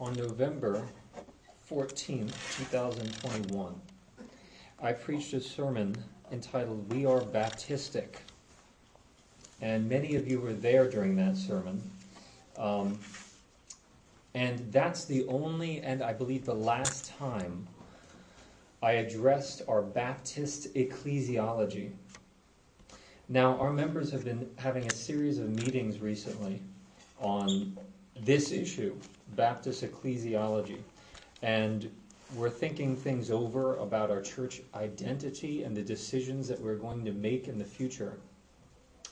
on November 14th, 2021, I preached a sermon entitled We Are Baptistic. And many of you were there during that sermon. Um, and that's the only, and I believe the last time, I addressed our Baptist ecclesiology. Now, our members have been having a series of meetings recently on this issue, Baptist ecclesiology. And we're thinking things over about our church identity and the decisions that we're going to make in the future.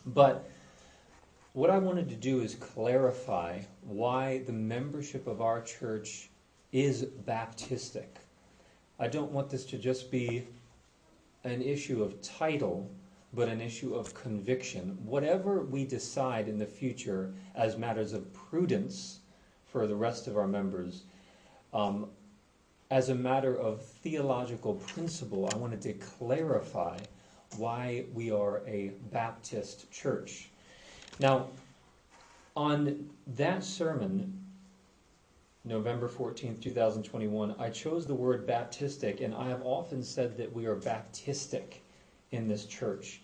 But what I wanted to do is clarify why the membership of our church is Baptistic. I don't want this to just be an issue of title, but an issue of conviction. Whatever we decide in the future as matters of prudence for the rest of our members, um, as a matter of theological principle, I wanted to clarify why we are a Baptist church. Now, on that sermon, November 14th, 2021, I chose the word Baptistic, and I have often said that we are Baptistic in this church.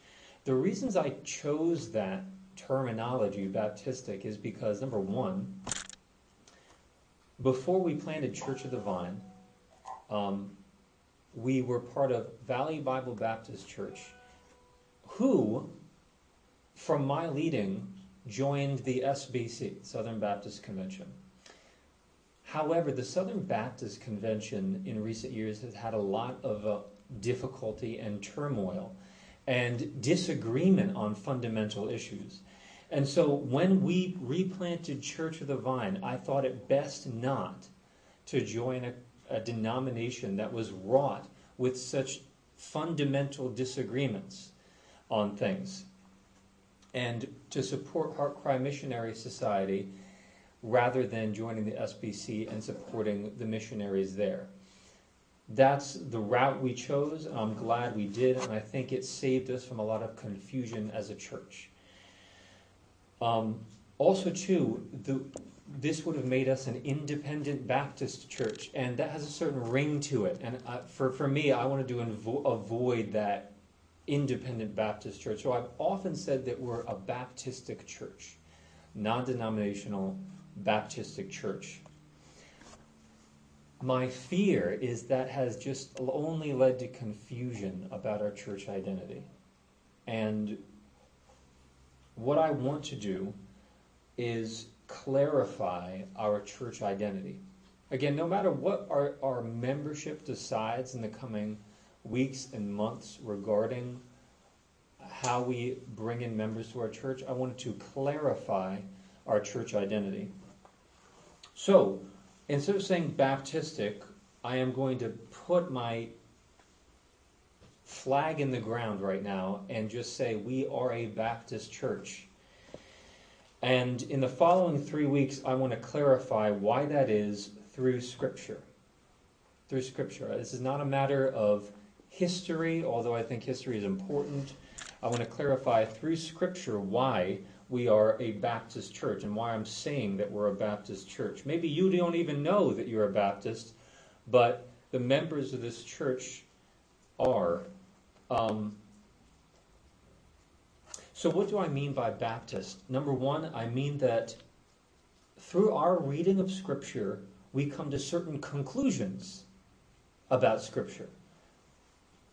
The reasons I chose that terminology, Baptistic, is because number one, before we planted Church of the Vine, um, we were part of Valley Bible Baptist Church, who, from my leading, joined the SBC, Southern Baptist Convention. However, the Southern Baptist Convention in recent years has had a lot of uh, difficulty and turmoil and disagreement on fundamental issues. And so when we replanted Church of the Vine, I thought it best not to join a, a denomination that was wrought with such fundamental disagreements on things. And to support Heart Cry Missionary Society rather than joining the SBC and supporting the missionaries there. That's the route we chose. I'm glad we did, and I think it saved us from a lot of confusion as a church. Um, also, too, the, this would have made us an independent Baptist church, and that has a certain ring to it. And I, for, for me, I wanted to invo- avoid that independent Baptist church. So I've often said that we're a Baptistic church, non denominational Baptistic church. My fear is that has just only led to confusion about our church identity. And what I want to do is clarify our church identity. Again, no matter what our, our membership decides in the coming weeks and months regarding how we bring in members to our church, I wanted to clarify our church identity. So, instead of saying Baptistic, I am going to put my flag in the ground right now and just say we are a Baptist church. And in the following three weeks, I want to clarify why that is through Scripture. Through Scripture. This is not a matter of history, although I think history is important. I want to clarify through Scripture why we are a Baptist church and why I'm saying that we're a Baptist church. Maybe you don't even know that you're a Baptist, but the members of this church are. Um, so, what do I mean by Baptist? Number one, I mean that through our reading of Scripture, we come to certain conclusions about Scripture.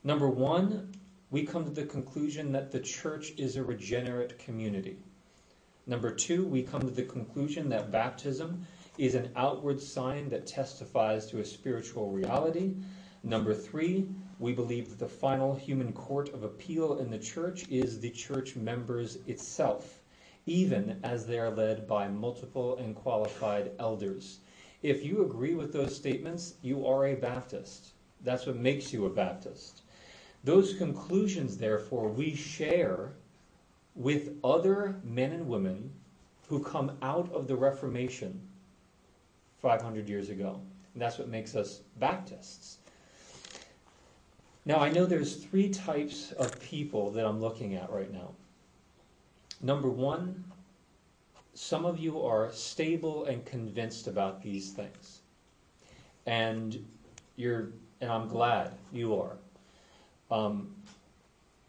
Number one, we come to the conclusion that the church is a regenerate community. Number two, we come to the conclusion that baptism is an outward sign that testifies to a spiritual reality. Number three, we believe that the final human court of appeal in the church is the church members itself, even as they are led by multiple and qualified elders. If you agree with those statements, you are a Baptist. That's what makes you a Baptist. Those conclusions, therefore, we share with other men and women who come out of the Reformation 500 years ago. And that's what makes us Baptists. Now, I know there's three types of people that I'm looking at right now. Number one, some of you are stable and convinced about these things. And you're, and I'm glad you are. Um,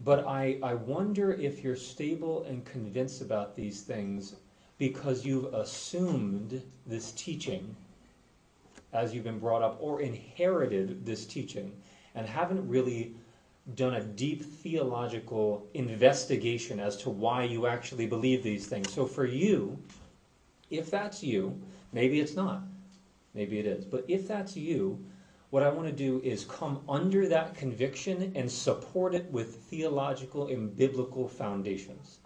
but I, I wonder if you're stable and convinced about these things because you've assumed this teaching as you've been brought up or inherited this teaching and haven't really done a deep theological investigation as to why you actually believe these things. So for you, if that's you, maybe it's not, maybe it is, but if that's you, what I want to do is come under that conviction and support it with theological and biblical foundations.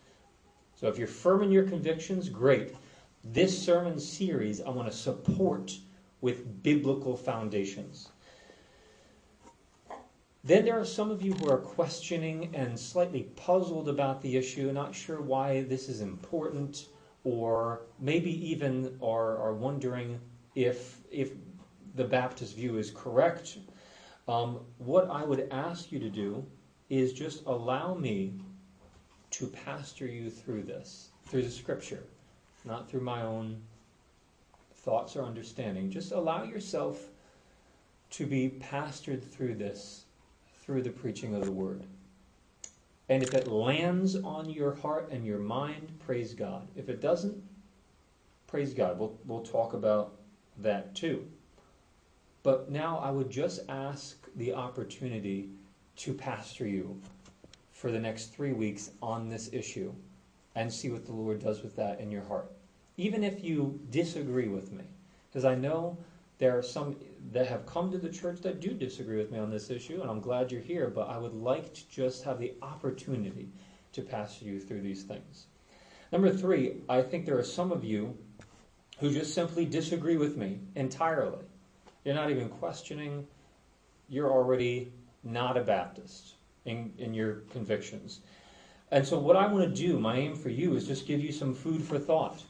So if you're firm in your convictions, great. This sermon series I want to support with biblical foundations. Then there are some of you who are questioning and slightly puzzled about the issue, not sure why this is important, or maybe even are, are wondering if, if the Baptist view is correct. Um, what I would ask you to do is just allow me to pastor you through this, through the scripture, not through my own thoughts or understanding. Just allow yourself to be pastored through this through the preaching of the word. And if it lands on your heart and your mind, praise God. If it doesn't, praise God. We'll, we'll talk about that too. But now I would just ask the opportunity to pastor you for the next three weeks on this issue and see what the Lord does with that in your heart. Even if you disagree with me, because I know there are some that have come to the church that do disagree with me on this issue, and I'm glad you're here, but I would like to just have the opportunity to pastor you through these things. Number three, I think there are some of you who just simply disagree with me entirely. You're not even questioning, you're already not a Baptist in, in your convictions. And so, what I want to do, my aim for you, is just give you some food for thought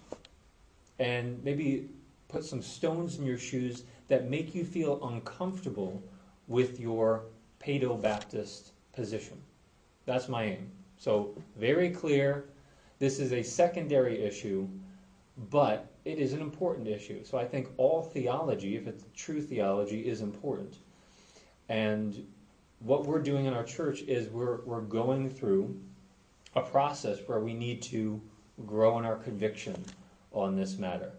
and maybe put some stones in your shoes that make you feel uncomfortable with your Paedo Baptist position. That's my aim. So, very clear, this is a secondary issue, but it is an important issue. So, I think all theology, if it's true theology, is important. And what we're doing in our church is we're, we're going through a process where we need to grow in our conviction on this matter.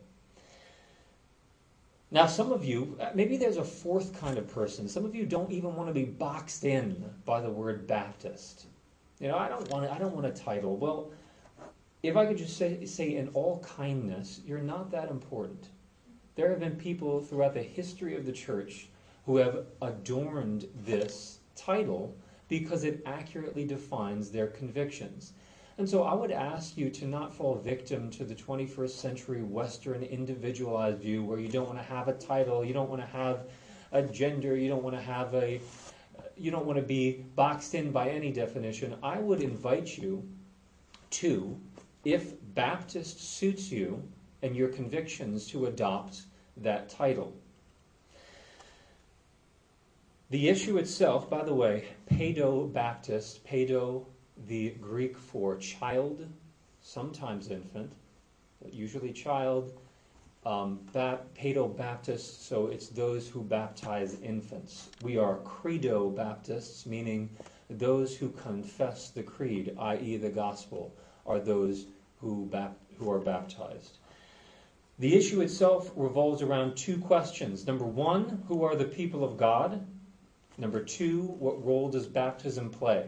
Now, some of you, maybe there's a fourth kind of person. Some of you don't even want to be boxed in by the word Baptist. You know, I don't want to, I don't want a title. Well, if I could just say, say in all kindness, you're not that important. There have been people throughout the history of the church who have adorned this title because it accurately defines their convictions. And so I would ask you to not fall victim to the 21st century Western individualized view where you don't want to have a title, you don't want to have a gender, you don't want to have a, you don't want to be boxed in by any definition. I would invite you to, if Baptist suits you and your convictions, to adopt that title. The issue itself, by the way, Paedo Baptist, Paedo the Greek for child, sometimes infant, but usually child, um, Paedo Baptist, so it's those who baptize infants. We are Credo Baptists, meaning those who confess the creed, i.e., the gospel, are those who, bap- who are baptized. The issue itself revolves around two questions. Number one, who are the people of God? Number two, what role does baptism play?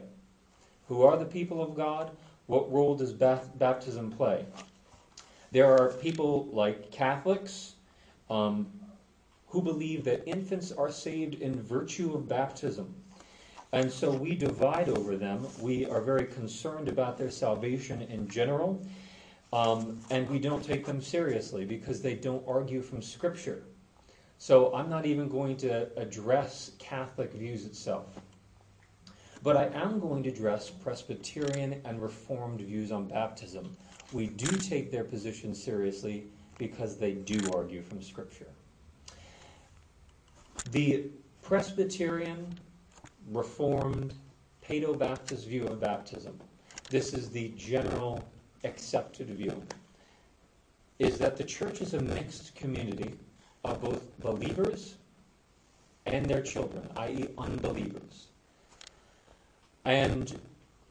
Who are the people of God? What role does baptism play? There are people like Catholics um, who believe that infants are saved in virtue of baptism. And so we divide over them. We are very concerned about their salvation in general. Um, and we don't take them seriously because they don't argue from Scripture. So I'm not even going to address Catholic views itself. But I am going to address Presbyterian and Reformed views on baptism. We do take their position seriously because they do argue from Scripture. The Presbyterian, Reformed, Paedo Baptist view of baptism. This is the general accepted view. is that the church is a mixed community of both believers and their children, i.e., unbelievers. And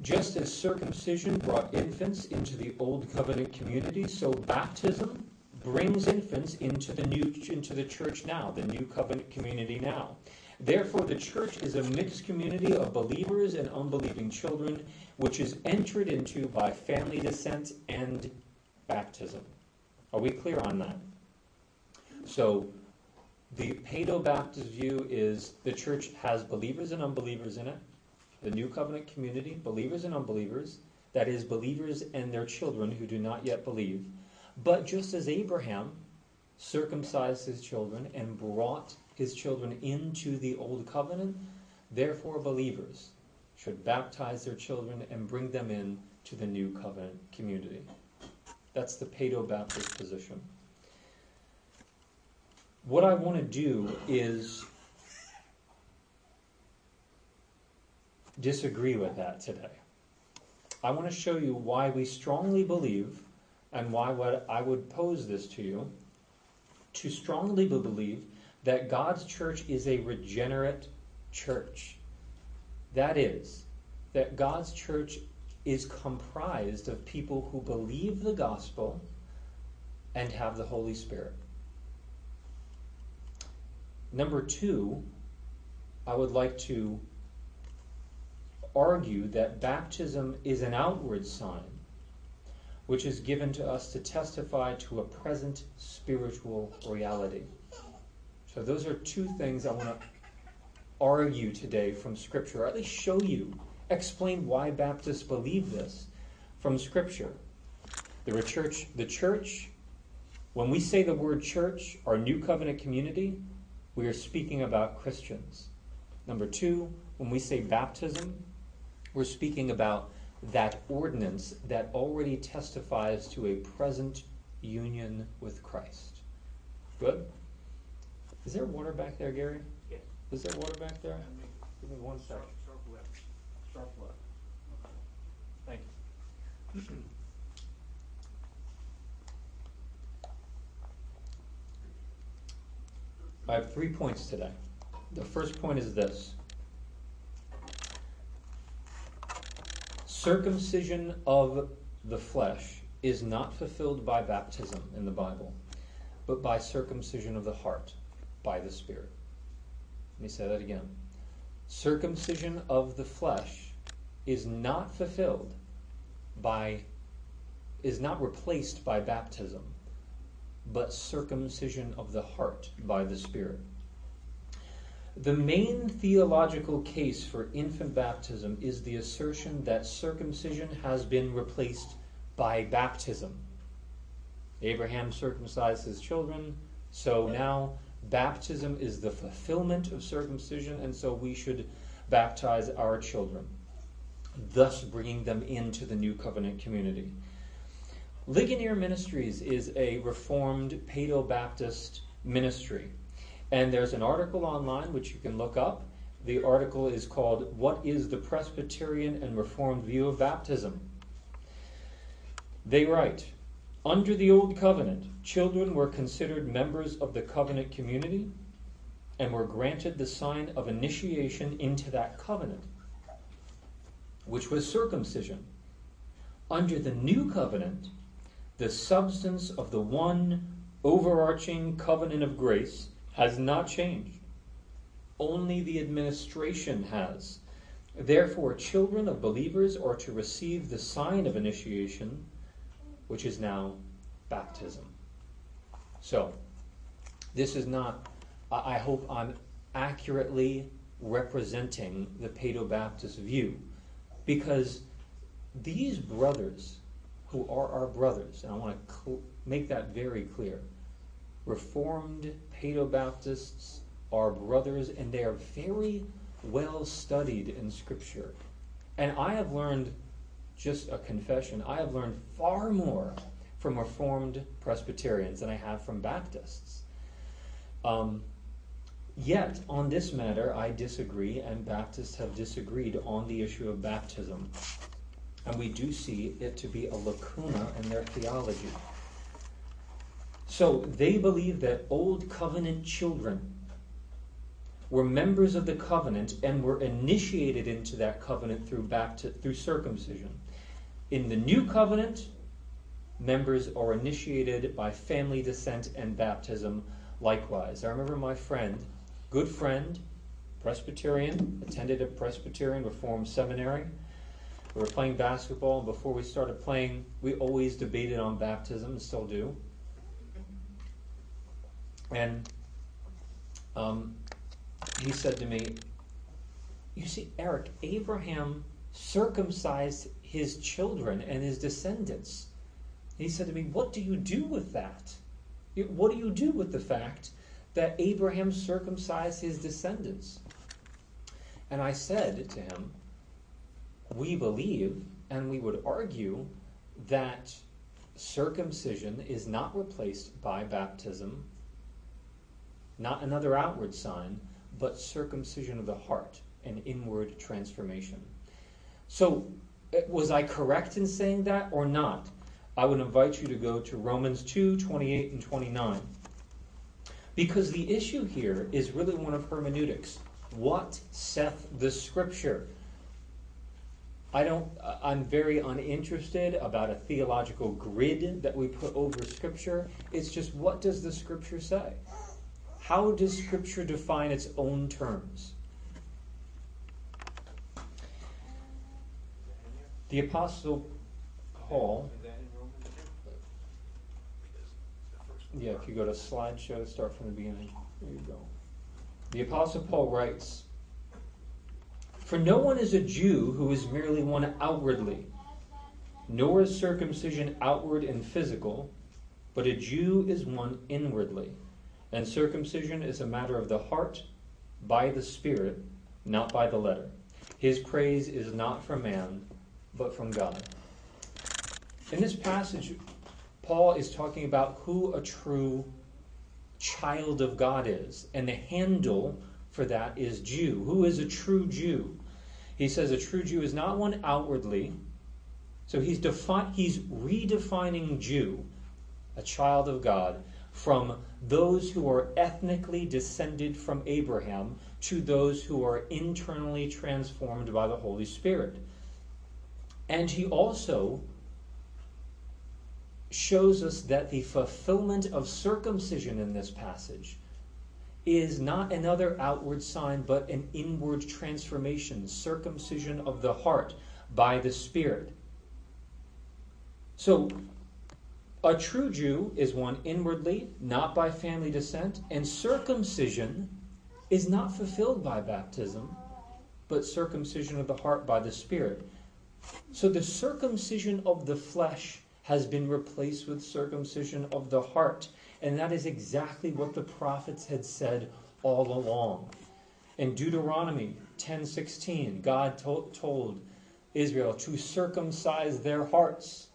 just as circumcision brought infants into the old covenant community, so baptism brings infants into the new into the church now, the new covenant community now. Therefore, the church is a mixed community of believers and unbelieving children, which is entered into by family descent and baptism. Are we clear on that? So, the Paedo Baptist view is the church has believers and unbelievers in it, the new covenant community, believers and unbelievers, that is, believers and their children who do not yet believe. But just as Abraham circumcised his children and brought his children into the old covenant, therefore believers should baptize their children and bring them in to the new covenant community. That's the Paedo Baptist position. What I want to do is disagree with that today. I want to show you why we strongly believe and why what I would pose this to you to strongly believe that God's church is a regenerate church. That is, that God's church is comprised of people who believe the gospel and have the Holy Spirit. Number two, I would like to argue that baptism is an outward sign which is given to us to testify to a present spiritual reality. So, those are two things I want to argue today from Scripture, or at least show you, explain why Baptists believe this from Scripture. The church, the church, when we say the word church, our new covenant community, we are speaking about Christians. Number two, when we say baptism, we're speaking about that ordinance that already testifies to a present union with Christ. Good? Is there water back there, Gary? Yes. Is there water back there? Give me one second. Sharp, sharp left. Sharp left. Thank you. I have three points today. The first point is this circumcision of the flesh is not fulfilled by baptism in the Bible, but by circumcision of the heart by the Spirit. Let me say that again. Circumcision of the flesh is not fulfilled by, is not replaced by baptism, but circumcision of the heart by the Spirit. The main theological case for infant baptism is the assertion that circumcision has been replaced by baptism. Abraham circumcised his children, so now baptism is the fulfillment of circumcision, and so we should baptize our children, thus bringing them into the new covenant community. Ligonier Ministries is a reformed Paedo Baptist ministry. And there's an article online which you can look up. The article is called What is the Presbyterian and Reformed View of Baptism? They write Under the Old Covenant, children were considered members of the covenant community and were granted the sign of initiation into that covenant, which was circumcision. Under the new covenant, the substance of the one overarching covenant of grace has not changed. Only the administration has. Therefore, children of believers are to receive the sign of initiation, which is now baptism. So, this is not, I hope I'm accurately representing the Paedo Baptist view, because these brothers who are our brothers, and I want to cl- make that very clear, Reformed Paedo Baptists are brothers, and they are very well studied in Scripture. And I have learned, just a confession, I have learned far more from Reformed Presbyterians than I have from Baptists. Um, yet, on this matter, I disagree, and Baptists have disagreed on the issue of baptism. And we do see it to be a lacuna in their theology. So they believe that old covenant children were members of the covenant and were initiated into that covenant through bapti- through circumcision. In the new covenant, members are initiated by family descent and baptism likewise. I remember my friend, good friend, Presbyterian, attended a Presbyterian Reformed seminary. We were playing basketball, and before we started playing, we always debated on baptism, and still do. And um, he said to me, You see, Eric, Abraham circumcised his children and his descendants. He said to me, What do you do with that? What do you do with the fact that Abraham circumcised his descendants? And I said to him, We believe and we would argue that circumcision is not replaced by baptism, not another outward sign, but circumcision of the heart, an inward transformation. So, was I correct in saying that or not? I would invite you to go to Romans 2 28 and 29. Because the issue here is really one of hermeneutics. What saith the scripture? I don't I'm very uninterested about a theological grid that we put over scripture. It's just what does the scripture say? How does scripture define its own terms? The apostle Paul Yeah, if you go to slideshow, start from the beginning. There you go. The Apostle Paul writes For no one is a Jew who is merely one outwardly, nor is circumcision outward and physical, but a Jew is one inwardly. And circumcision is a matter of the heart, by the Spirit, not by the letter. His praise is not from man, but from God. In this passage, Paul is talking about who a true child of God is, and the handle for that is Jew. Who is a true Jew? He says a true Jew is not one outwardly. So he's defi- he's redefining Jew, a child of God, from those who are ethnically descended from Abraham to those who are internally transformed by the Holy Spirit. And he also shows us that the fulfillment of circumcision in this passage is not another outward sign, but an inward transformation, circumcision of the heart by the Spirit. So, a true Jew is one inwardly, not by family descent, and circumcision is not fulfilled by baptism, but circumcision of the heart by the Spirit. So, the circumcision of the flesh has been replaced with circumcision of the heart. And that is exactly what the prophets had said all along. In Deuteronomy 10:16, God to- told Israel to circumcise their hearts.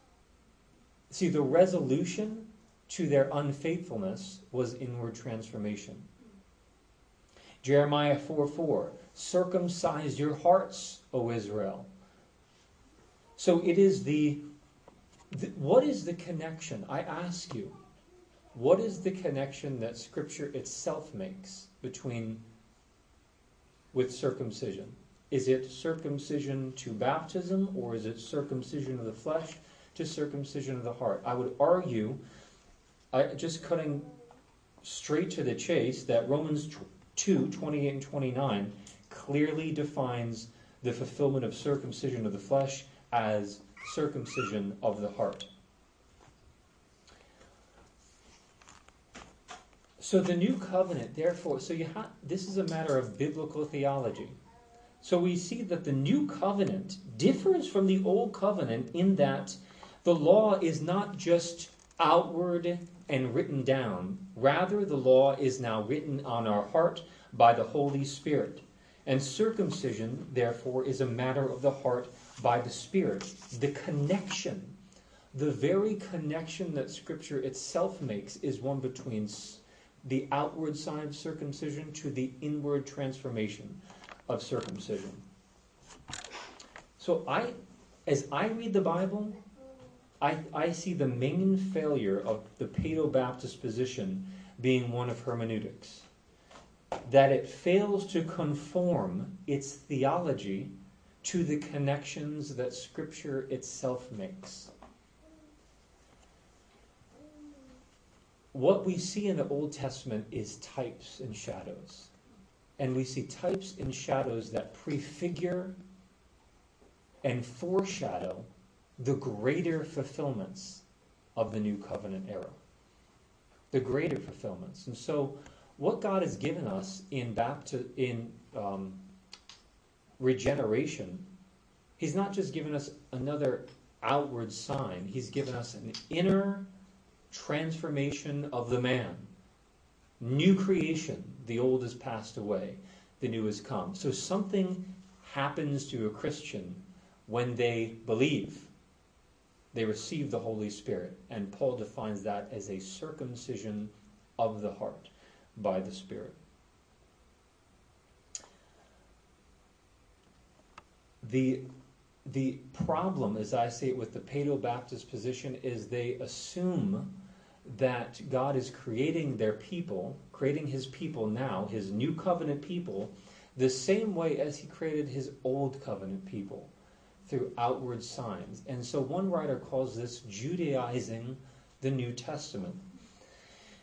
See, the resolution to their unfaithfulness was inward transformation. Jeremiah 4 4, circumcise your hearts, O Israel. So it is the what is the connection? I ask you, what is the connection that Scripture itself makes between with circumcision? Is it circumcision to baptism or is it circumcision of the flesh to circumcision of the heart? I would argue, I, just cutting straight to the chase, that Romans 2 28 and 29 clearly defines the fulfillment of circumcision of the flesh as circumcision of the heart. So the new covenant, therefore, so you have this is a matter of biblical theology. So we see that the new covenant differs from the old covenant in that the law is not just outward and written down. Rather, the law is now written on our heart by the Holy Spirit. And circumcision, therefore, is a matter of the heart by the Spirit. The connection, the very connection that Scripture itself makes, is one between the outward sign of circumcision to the inward transformation of circumcision. So I, as I read the Bible, I, I see the main failure of the Paedo Baptist position being one of hermeneutics. That it fails to conform its theology to the connections that Scripture itself makes. What we see in the Old Testament is types and shadows. And we see types and shadows that prefigure and foreshadow the greater fulfillments of the new covenant era. The greater fulfillments. And so, what God has given us in bapti- in um, regeneration, He's not just given us another outward sign, He's given us an inner transformation of the man. New creation. The old has passed away, the new has come. So, something happens to a Christian when they believe they receive the Holy Spirit. And Paul defines that as a circumcision of the heart by the Spirit. The, the problem, as I see it with the Paedo Baptist position, is they assume that God is creating their people, creating his people now, his new covenant people, the same way as he created his old covenant people through outward signs. And so one writer calls this Judaizing the New Testament.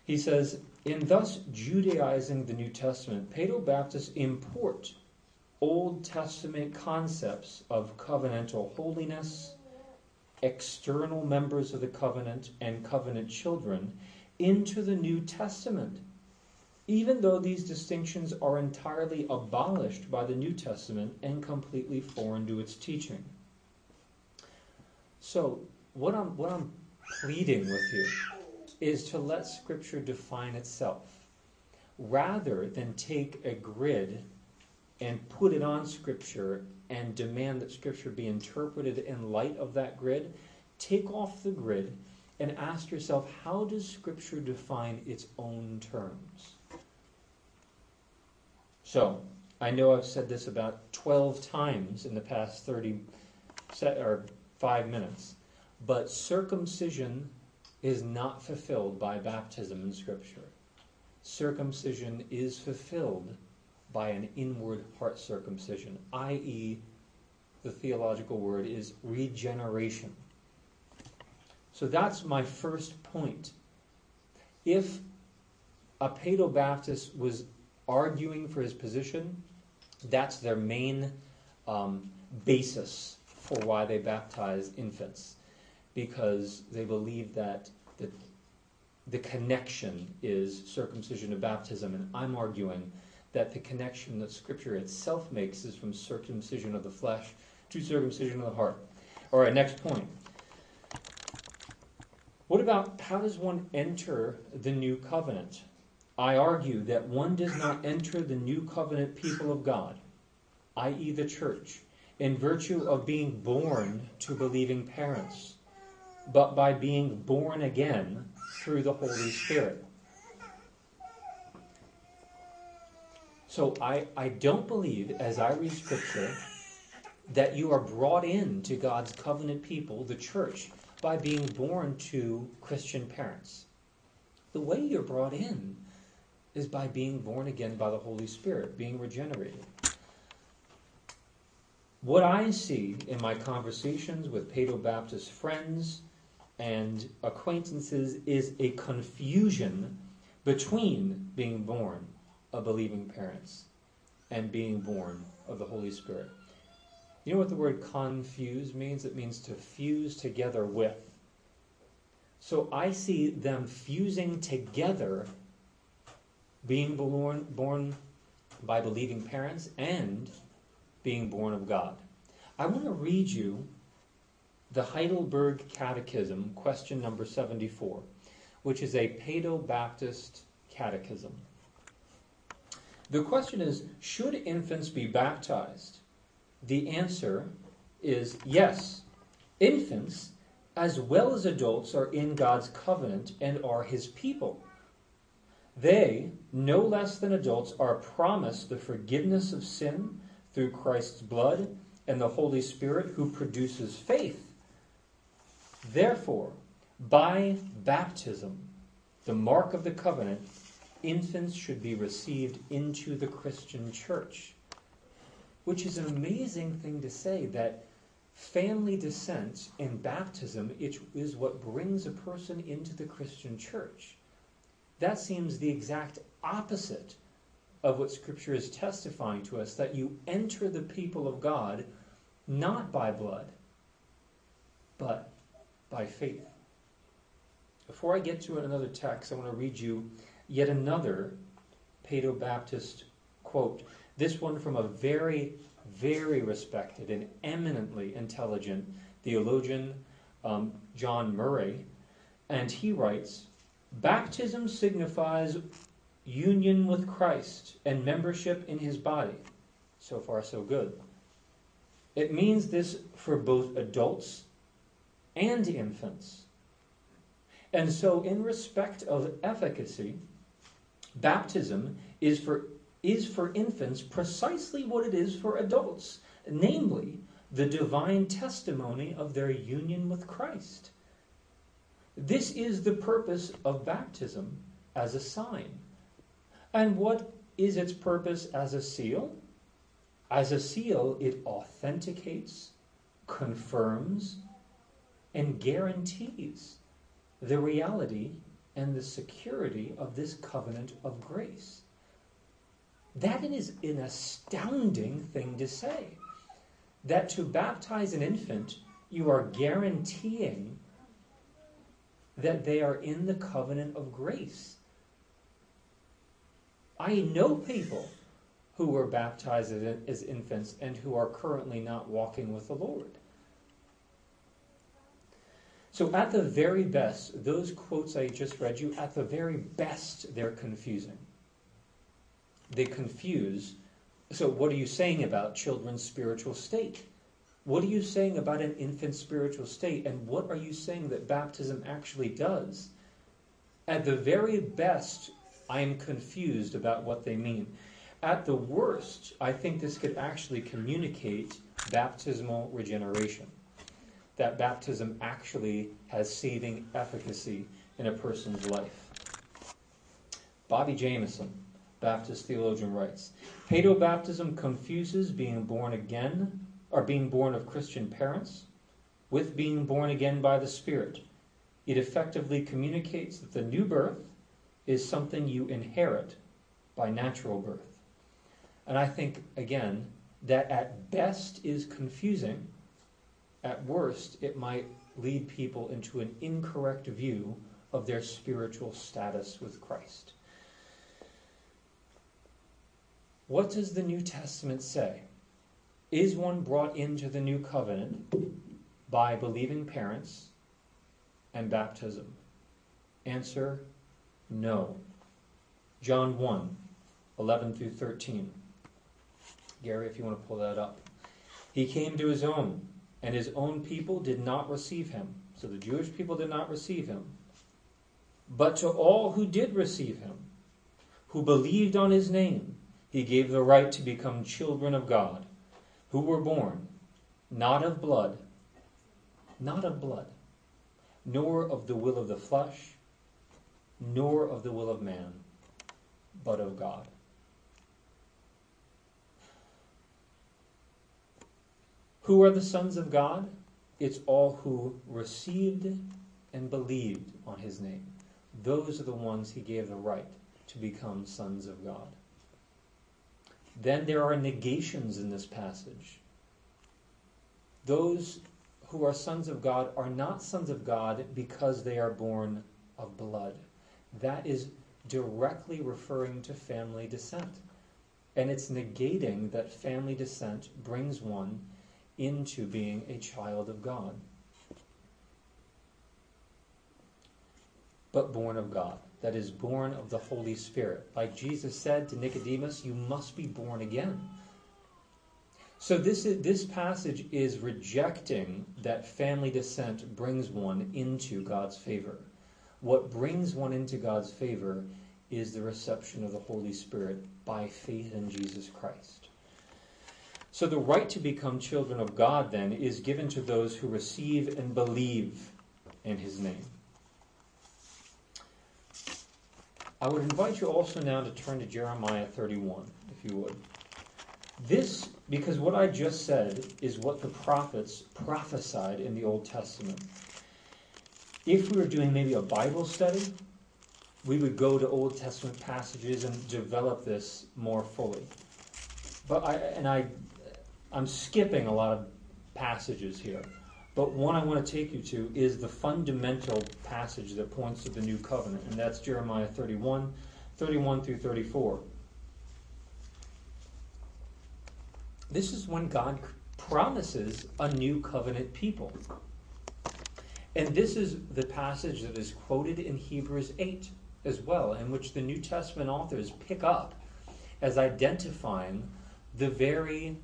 He says, in thus Judaizing the New Testament, Paedo Baptists import Old Testament concepts of covenantal holiness, external members of the covenant, and covenant children into the New Testament, even though these distinctions are entirely abolished by the New Testament and completely foreign to its teaching. So, what I'm, what I'm pleading with you is to let Scripture define itself rather than take a grid and put it on Scripture and demand that Scripture be interpreted in light of that grid. Take off the grid and ask yourself how does Scripture define its own terms? So, I know I've said this about 12 times in the past 30 or five minutes. But circumcision is not fulfilled by baptism in Scripture. Circumcision is fulfilled by an inward heart circumcision, i.e., the theological word is regeneration. So that's my first point. If a Paedo Baptist was arguing for his position, that's their main um, basis for why they baptize infants, because they believe that the, the connection is circumcision to baptism, and I'm arguing that the connection that Scripture itself makes is from circumcision of the flesh to circumcision of the heart. All right, next point. What about how does one enter the new covenant? I argue that one does not enter the new covenant people of God, i.e., the church, in virtue of being born to believing parents, but by being born again through the Holy Spirit. So I, I don't believe, as I read Scripture, that you are brought in to God's covenant people, the church, by being born to Christian parents. The way you're brought in is by being born again by the Holy Spirit, being regenerated. What I see in my conversations with Paedo Baptist friends and acquaintances is a confusion between being born of believing parents and being born of the Holy Spirit. You know what the word confuse means? It means to fuse together with. So I see them fusing together being born, born by believing parents and being born of God. I want to read you the Heidelberg Catechism, question number 74, which is a Paedo Baptist catechism. The question is Should infants be baptized? The answer is yes. Infants, as well as adults, are in God's covenant and are his people. They, no less than adults, are promised the forgiveness of sin through Christ's blood and the Holy Spirit who produces faith. Therefore, by baptism, the mark of the covenant, infants should be received into the Christian church. Which is an amazing thing to say that family descent and baptism is what brings a person into the Christian church. That seems the exact opposite of what Scripture is testifying to us that you enter the people of God not by blood, but by faith. Before I get to another text, I want to read you yet another Paedo Baptist quote. This one from a very, very respected and eminently intelligent theologian, um, John Murray. And he writes Baptism signifies union with Christ and membership in his body. So far, so good. It means this for both adults and infants. And so, in respect of efficacy, baptism is for, is for infants precisely what it is for adults, namely, the divine testimony of their union with Christ. This is the purpose of baptism as a sign. And what is its purpose as a seal? As a seal, it authenticates, confirms, and guarantees the reality and the security of this covenant of grace. That is an astounding thing to say. That to baptize an infant, you are guaranteeing that they are in the covenant of grace. I know people who were baptized as infants and who are currently not walking with the Lord. So, at the very best, those quotes I just read you, at the very best, they're confusing. They confuse. So, what are you saying about children's spiritual state? What are you saying about an infant's spiritual state? And what are you saying that baptism actually does? At the very best, I am confused about what they mean. At the worst, I think this could actually communicate baptismal regeneration. That baptism actually has saving efficacy in a person's life. Bobby Jamieson, Baptist theologian, writes Paedo baptism confuses being born again or being born of Christian parents with being born again by the Spirit. It effectively communicates that the new birth is something you inherit by natural birth. And I think, again, that at best is confusing. At worst, it might lead people into an incorrect view of their spiritual status with Christ. What does the New Testament say? Is one brought into the new covenant by believing parents and baptism? Answer no. John 1 11 through 13. Gary, if you want to pull that up. He came to his own, and his own people did not receive him. So the Jewish people did not receive him. But to all who did receive him, who believed on his name, he gave the right to become children of God, who were born not of blood, not of blood, nor of the will of the flesh, nor of the will of man, but of God. Who are the sons of God? It's all who received and believed on his name. Those are the ones he gave the right to become sons of God. Then there are negations in this passage. Those who are sons of God are not sons of God because they are born of blood. That is directly referring to family descent. And it's negating that family descent brings one into being a child of God. But born of God, that is, born of the Holy Spirit. Like Jesus said to Nicodemus, you must be born again. So this is, this passage is rejecting that family descent brings one into God's favor. What brings one into God's favor is the reception of the Holy Spirit by faith in Jesus Christ. So the right to become children of God then is given to those who receive and believe in his name. I would invite you also now to turn to Jeremiah 31, if you would. This, because what I just said is what the prophets prophesied in the Old Testament. If we were doing maybe a Bible study, we would go to Old Testament passages and develop this more fully. But I and I I'm skipping a lot of passages here. But one I want to take you to is the fundamental passage that points to the new covenant, and that's Jeremiah 31, 31 through 34. This is when God promises a new covenant people. And this is the passage that is quoted in Hebrews 8 as well, in which the New Testament authors pick up as identifying the very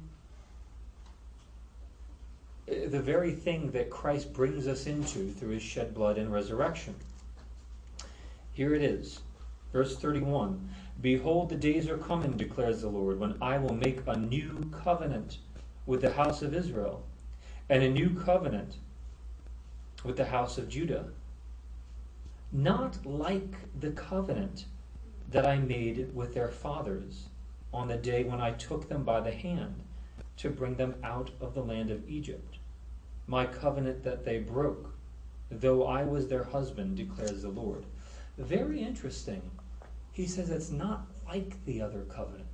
the very thing that Christ brings us into through his shed blood and resurrection. Here it is, verse 31 Behold, the days are coming, declares the Lord, when I will make a new covenant with the house of Israel, and a new covenant with the house of Judah. Not like the covenant that I made with their fathers on the day when I took them by the hand to bring them out of the land of Egypt my covenant that they broke, though I was their husband, declares the Lord. Very interesting. He says it's not like the other covenant.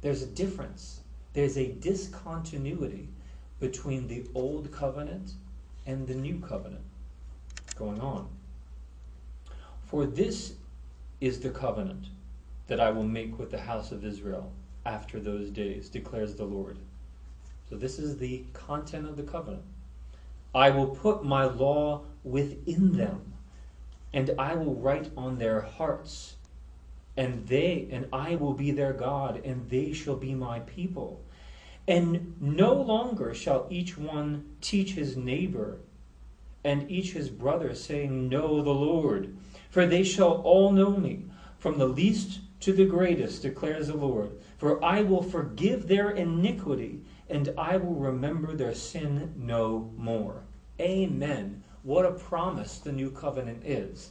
There's a difference. There's a discontinuity between the old covenant and the new covenant going on. For this is the covenant that I will make with the house of Israel after those days, declares the Lord. So, this is the content of the covenant. I will put my law within them, and I will write on their hearts, and they and I will be their God, and they shall be my people. And no longer shall each one teach his neighbor and each his brother, saying, Know the Lord. For they shall all know me, from the least to the greatest, declares the Lord. For I will forgive their iniquity, and I will remember their sin no more. Amen. What a promise the new covenant is.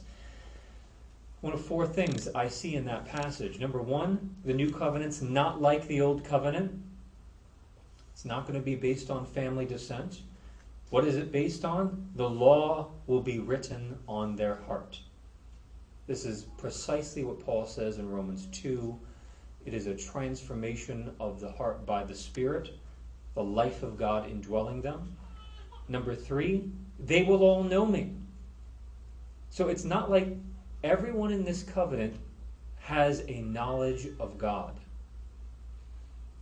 One of four things I see in that passage. Number one, the new covenant's not like the old covenant. It's not going to be based on family descent. What is it based on? The law will be written on their heart. This is precisely what Paul says in Romans 2. It is a transformation of the heart by the Spirit the life of God indwelling them. Number three, they will all know me. So it's not like everyone in this covenant has a knowledge of God.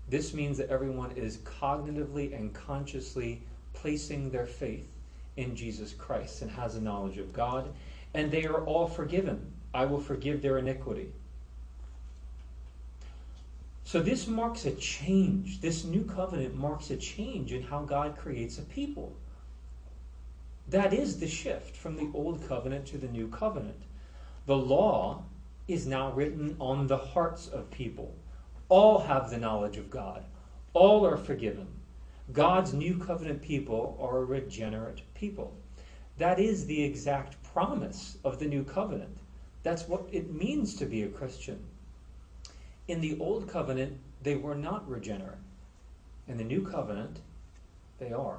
This means that everyone is cognitively and consciously placing their faith in Jesus Christ and has a knowledge of God, and they are all forgiven. I will forgive their iniquity. So this marks a change. This new covenant marks a change in how God creates a people. That is the shift from the old covenant to the new covenant. The law is now written on the hearts of people. All have the knowledge of God. All are forgiven. God's new covenant people are a regenerate people. That is the exact promise of the new covenant. That's what it means to be a Christian. In the old covenant, they were not regenerate. In the new covenant, they are.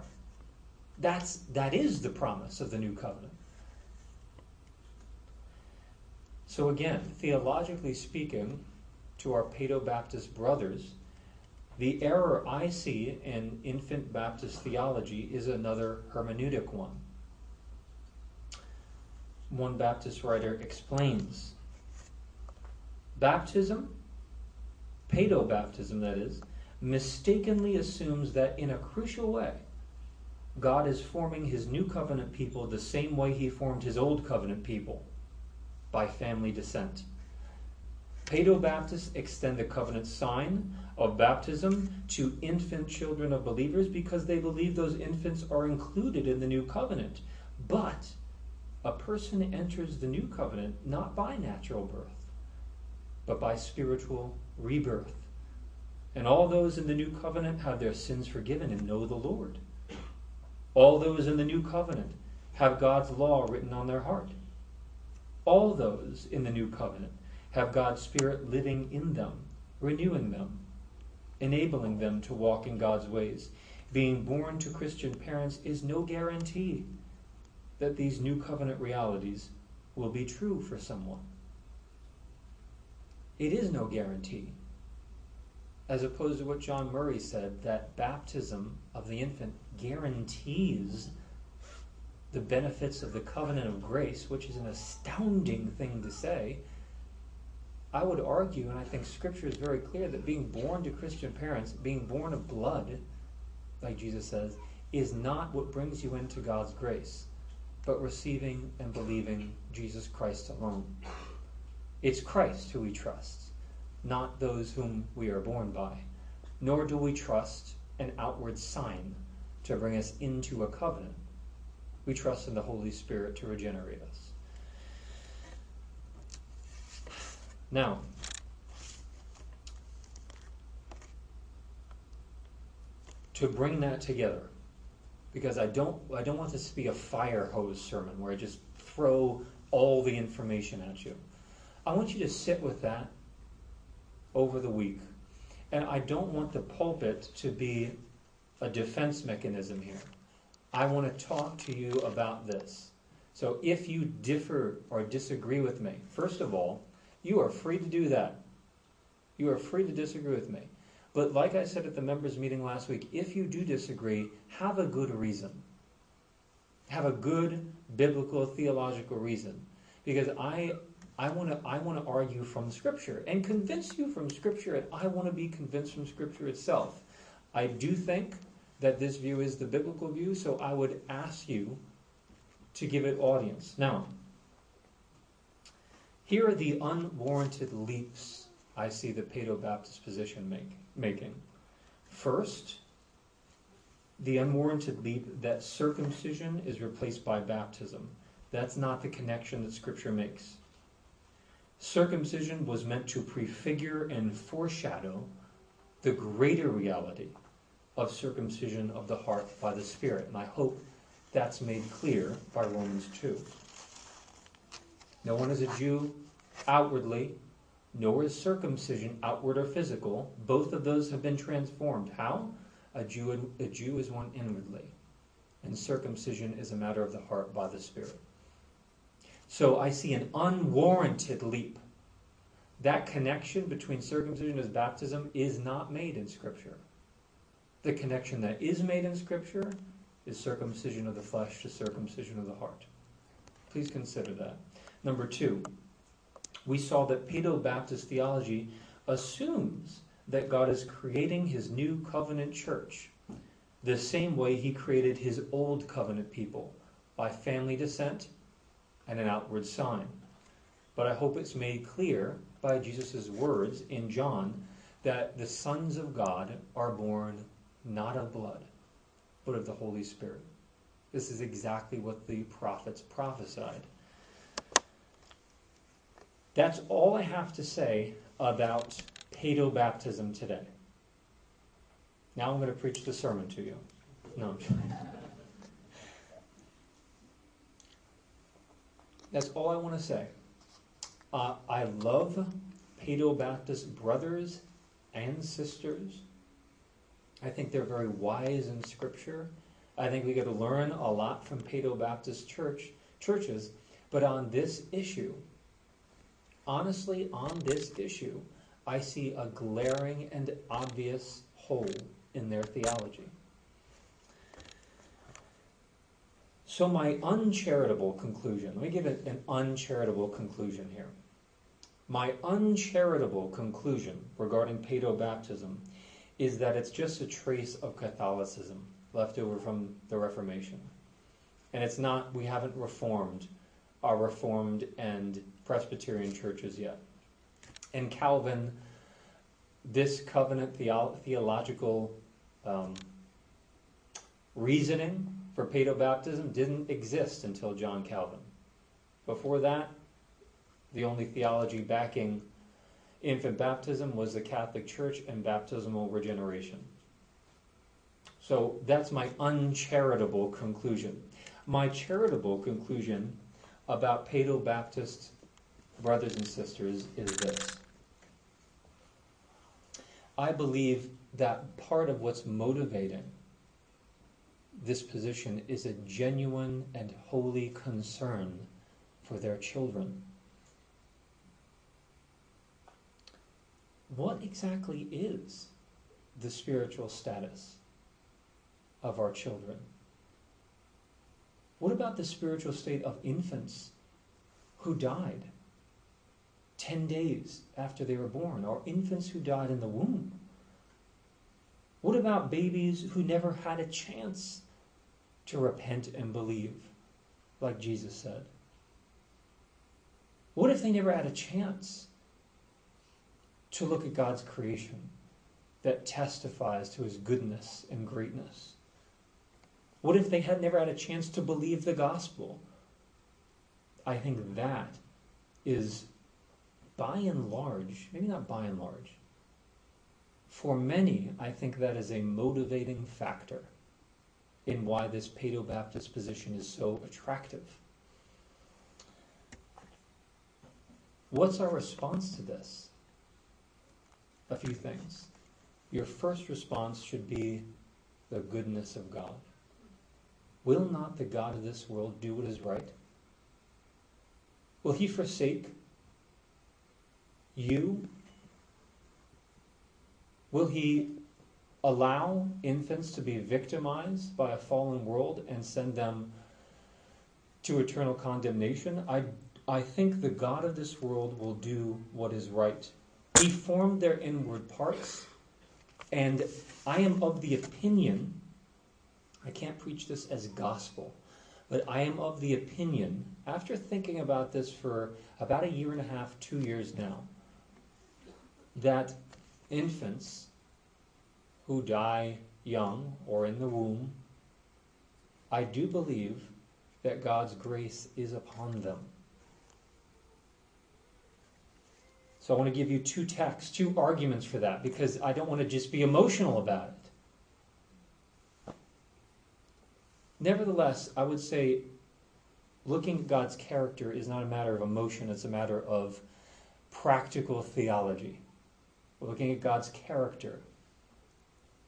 That's that is the promise of the new covenant. So again, theologically speaking, to our Paedo-Baptist brothers, the error I see in infant Baptist theology is another hermeneutic one. One Baptist writer explains Baptism Paedo-baptism, that is, mistakenly assumes that in a crucial way, God is forming his new covenant people the same way he formed his old covenant people, by family descent. Paedo-Baptists extend the covenant sign of baptism to infant children of believers because they believe those infants are included in the new covenant. But a person enters the new covenant not by natural birth, but by spiritual rebirth. And all those in the new covenant have their sins forgiven and know the Lord. All those in the new covenant have God's law written on their heart. All those in the new covenant have God's Spirit living in them, renewing them, enabling them to walk in God's ways. Being born to Christian parents is no guarantee that these new covenant realities will be true for someone. It is no guarantee. As opposed to what John Murray said, that baptism of the infant guarantees the benefits of the covenant of grace, which is an astounding thing to say. I would argue, and I think Scripture is very clear, that being born to Christian parents, being born of blood, like Jesus says, is not what brings you into God's grace, but receiving and believing Jesus Christ alone. It's Christ who we trust, not those whom we are born by. Nor do we trust an outward sign to bring us into a covenant. We trust in the Holy Spirit to regenerate us. Now, to bring that together, because I don't, I don't want this to be a fire hose sermon where I just throw all the information at you. I want you to sit with that over the week. And I don't want the pulpit to be a defense mechanism here. I want to talk to you about this. So if you differ or disagree with me, first of all, you are free to do that. You are free to disagree with me. But like I said at the members' meeting last week, if you do disagree, have a good reason. Have a good biblical theological reason. Because I I want to I want to argue from scripture and convince you from scripture and I want to be convinced from scripture itself. I do think that this view is the biblical view, so I would ask you to give it audience. Now, here are the unwarranted leaps I see the Paedo Baptist position make, making. First, the unwarranted leap that circumcision is replaced by baptism. That's not the connection that Scripture makes. Circumcision was meant to prefigure and foreshadow the greater reality of circumcision of the heart by the Spirit. And I hope that's made clear by Romans 2. No one is a Jew outwardly, nor is circumcision outward or physical. Both of those have been transformed. How? A Jew, a Jew is one inwardly, and circumcision is a matter of the heart by the Spirit. So I see an unwarranted leap. That connection between circumcision and baptism is not made in Scripture. The connection that is made in Scripture is circumcision of the flesh to circumcision of the heart. Please consider that. Number two, we saw that Paedo Baptist theology assumes that God is creating his new covenant church the same way he created his old covenant people by family descent and an outward sign. But I hope it's made clear by Jesus' words in John that the sons of God are born not of blood, but of the Holy Spirit. This is exactly what the prophets prophesied. That's all I have to say about paedo baptism today. Now I'm going to preach the sermon to you. No, I'm kidding. That's all I want to say. Uh, I love paedo Baptist brothers and sisters. I think they're very wise in Scripture. I think we get to learn a lot from paedo Baptist church churches. But on this issue, honestly, on this issue, I see a glaring and obvious hole in their theology. So, my uncharitable conclusion, let me give an uncharitable conclusion here. My uncharitable conclusion regarding paedo baptism is that it's just a trace of Catholicism left over from the Reformation. And it's not, we haven't reformed our Reformed and Presbyterian churches yet. And Calvin, this covenant theo- theological um, reasoning for paedobaptism didn't exist until John Calvin. Before that, the only theology backing infant baptism was the Catholic Church and baptismal regeneration. So that's my uncharitable conclusion. My charitable conclusion about Paedo Baptist brothers and sisters is this. I believe that part of what's motivating this position is a genuine and holy concern for their children. What exactly is the spiritual status of our children? What about the spiritual state of infants who died 10 days after they were born, or infants who died in the womb? What about babies who never had a chance to repent and believe, like Jesus said? What if they never had a chance to look at God's creation that testifies to his goodness and greatness? What if they had never had a chance to believe the gospel? I think that is by and large, maybe not by and large, for many, I think that is a motivating factor in why this Paedo Baptist position is so attractive. What's our response to this? A few things. Your first response should be the goodness of God. Will not the God of this world do what is right? Will he forsake you? Will he allow infants to be victimized by a fallen world and send them to eternal condemnation? I, I think the God of this world will do what is right. He formed their inward parts, and I am of the opinion, I can't preach this as gospel, but I am of the opinion, after thinking about this for about a year and a half, two years now, that infants who die young or in the womb, I do believe that God's grace is upon them. So I want to give you two texts, two arguments for that, because I don't want to just be emotional about it. Nevertheless, I would say looking at God's character is not a matter of emotion, it's a matter of practical theology. Looking at God's character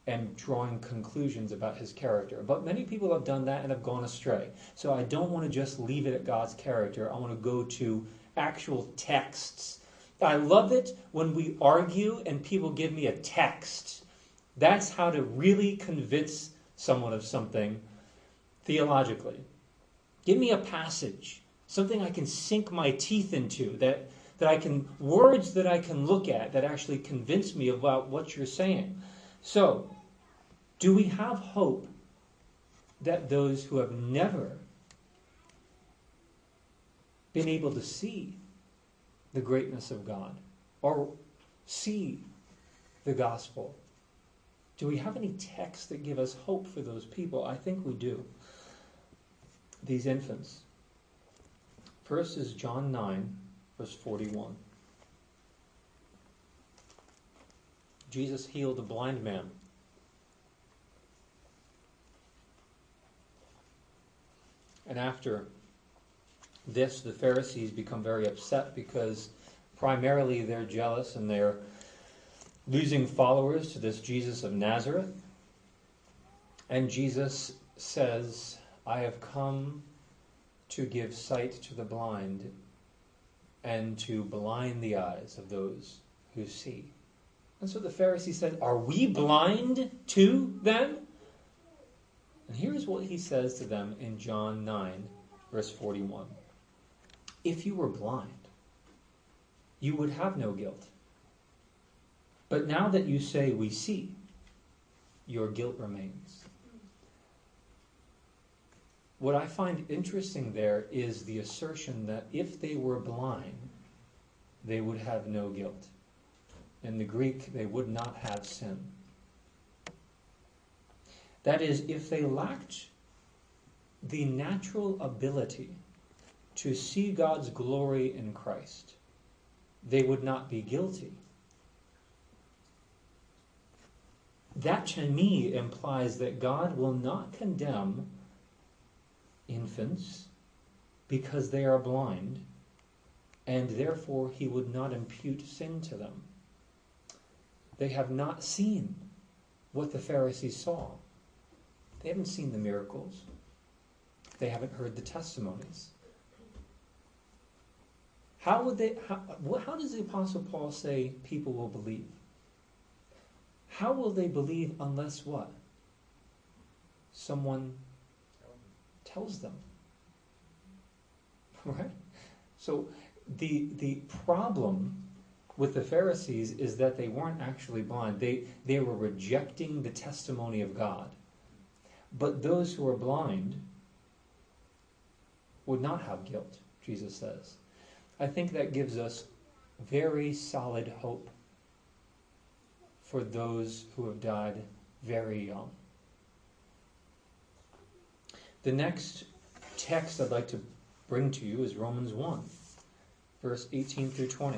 and drawing conclusions about his character. But many people have done that and have gone astray. So I don't want to just leave it at God's character. I want to go to actual texts. I love it when we argue and people give me a text. That's how to really convince someone of something theologically. Give me a passage, something I can sink my teeth into that that I can, words that I can look at that actually convince me about what you're saying. So, do we have hope that those who have never been able to see the greatness of God or see the gospel, do we have any texts that give us hope for those people? I think we do. These infants. First is John 9, verse 41. Jesus healed a blind man. And after this, the Pharisees become very upset because primarily they're jealous and they're losing followers to this Jesus of Nazareth. And Jesus says, I have come to give sight to the blind and to blind the eyes of those who see. And so the Pharisee said, Are we blind too then? And here's what he says to them in John 9, verse 41. If you were blind, you would have no guilt. But now that you say we see, your guilt remains. What I find interesting there is the assertion that if they were blind, they would have no guilt. In the Greek, they would not have sin. That is, if they lacked the natural ability to see God's glory in Christ, they would not be guilty. That to me implies that God will not condemn infants because they are blind, and therefore he would not impute sin to them. They have not seen what the Pharisees saw. They haven't seen the miracles. They haven't heard the testimonies. How would they? How, how does the Apostle Paul say people will believe? How will they believe unless what? Someone tells them. Right? So the the problem with the Pharisees is that they weren't actually blind. They they were rejecting the testimony of God. But those who are blind would not have guilt, Jesus says. I think that gives us very solid hope for those who have died very young. The next text I'd like to bring to you is Romans 1, verse 18 through 20.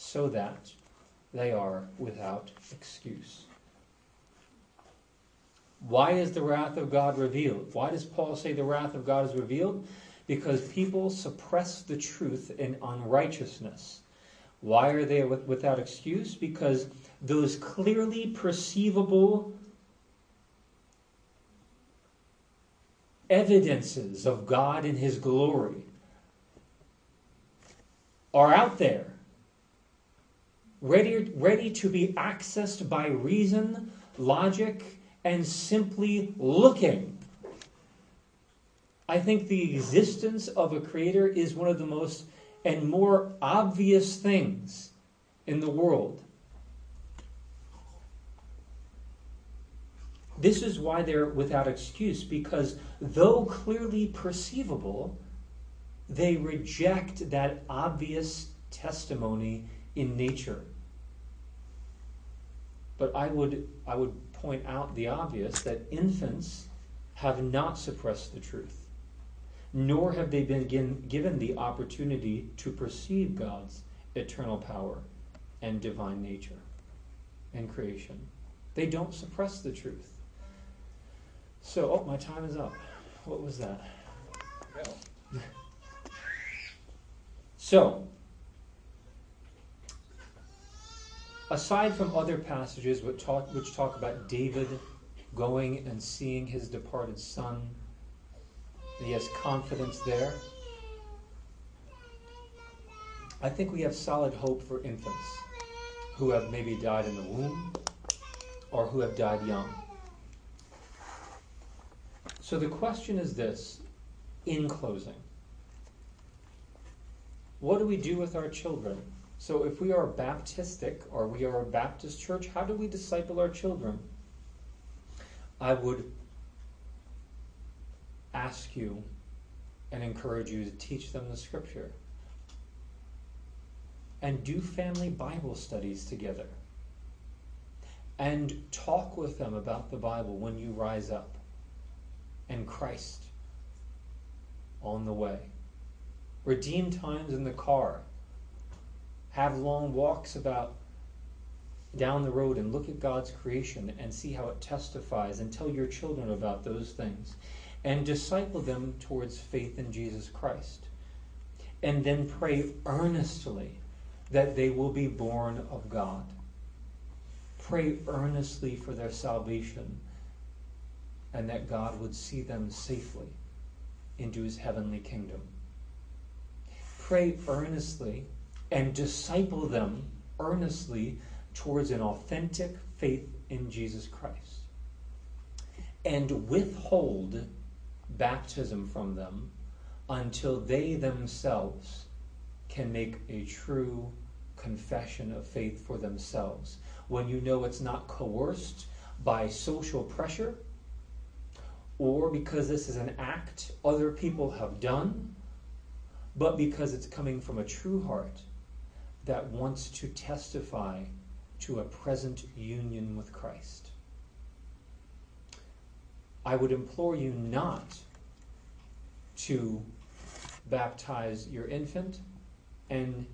so that they are without excuse. Why is the wrath of God revealed? Why does Paul say the wrath of God is revealed? because people suppress the truth in unrighteousness. Why are they without excuse? Because those clearly perceivable evidences of God in His glory are out there, ready, ready to be accessed by reason, logic, and simply looking I think the existence of a creator is one of the most and more obvious things in the world. This is why they're without excuse, because though clearly perceivable, they reject that obvious testimony in nature. But I would, I would point out the obvious that infants have not suppressed the truth nor have they been given the opportunity to perceive God's eternal power and divine nature and creation. They don't suppress the truth. So, oh, my time is up. What was that? so, aside from other passages which talk, which talk about David going and seeing his departed son he has confidence there. I think we have solid hope for infants who have maybe died in the womb or who have died young. So the question is this in closing What do we do with our children? So if we are Baptistic or we are a Baptist church, how do we disciple our children? I would ask you and encourage you to teach them the scripture. And do family Bible studies together. And talk with them about the Bible when you rise up and Christ on the way. Redeem times in the car. Have long walks about down the road and look at God's creation and see how it testifies and tell your children about those things and disciple them towards faith in Jesus Christ. And then pray earnestly that they will be born of God. Pray earnestly for their salvation and that God would see them safely into his heavenly kingdom. Pray earnestly and disciple them earnestly towards an authentic faith in Jesus Christ. And withhold baptism from them until they themselves can make a true confession of faith for themselves. When you know it's not coerced by social pressure or because this is an act other people have done, but because it's coming from a true heart that wants to testify to a present union with Christ. I would implore you not to baptize your infant and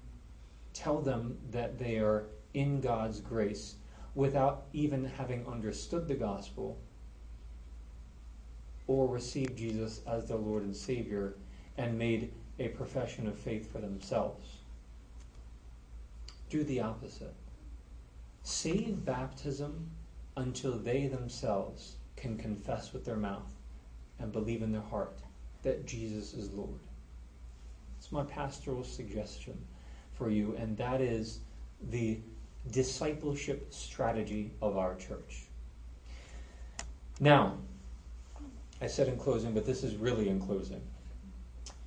tell them that they are in God's grace without even having understood the gospel or received Jesus as their Lord and Savior and made a profession of faith for themselves. Do the opposite. Save baptism until they themselves can confess with their mouth and believe in their heart that Jesus is Lord. It's my pastoral suggestion for you, and that is the discipleship strategy of our church. Now, I said in closing, but this is really in closing.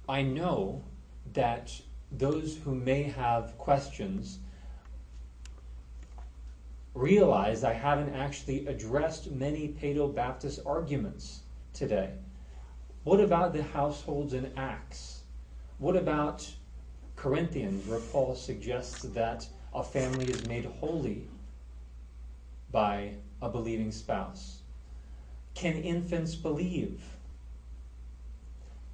I know that those who may have questions realize I haven't actually addressed many Paedo Baptist arguments today. What about the households in Acts? What about Corinthians, where Paul suggests that a family is made holy by a believing spouse? Can infants believe?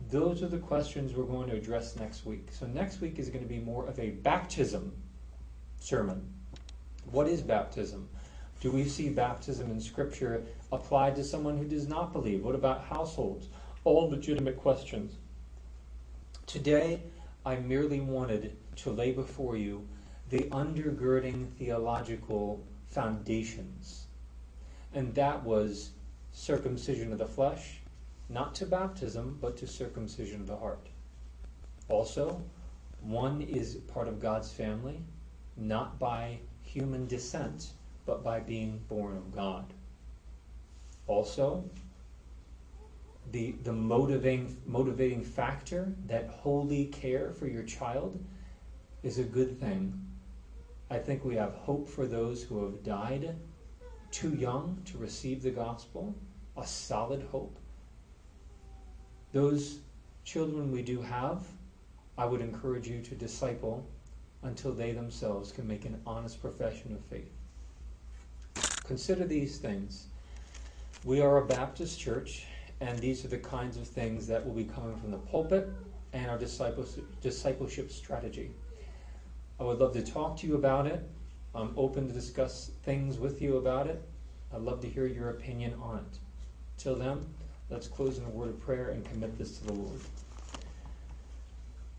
Those are the questions we're going to address next week. So, next week is going to be more of a baptism sermon. What is baptism? Do we see baptism in Scripture applied to someone who does not believe? What about households? All legitimate questions. Today, I merely wanted to lay before you the undergirding theological foundations. And that was circumcision of the flesh, not to baptism, but to circumcision of the heart. Also, one is part of God's family, not by human descent, but by being born of God. Also, the, the motivating, motivating factor that holy care for your child is a good thing. I think we have hope for those who have died too young to receive the gospel, a solid hope. Those children we do have, I would encourage you to disciple until they themselves can make an honest profession of faith. Consider these things. We are a Baptist church, and these are the kinds of things that will be coming from the pulpit and our discipleship strategy. I would love to talk to you about it. I'm open to discuss things with you about it. I'd love to hear your opinion on it. Till then, let's close in a word of prayer and commit this to the Lord.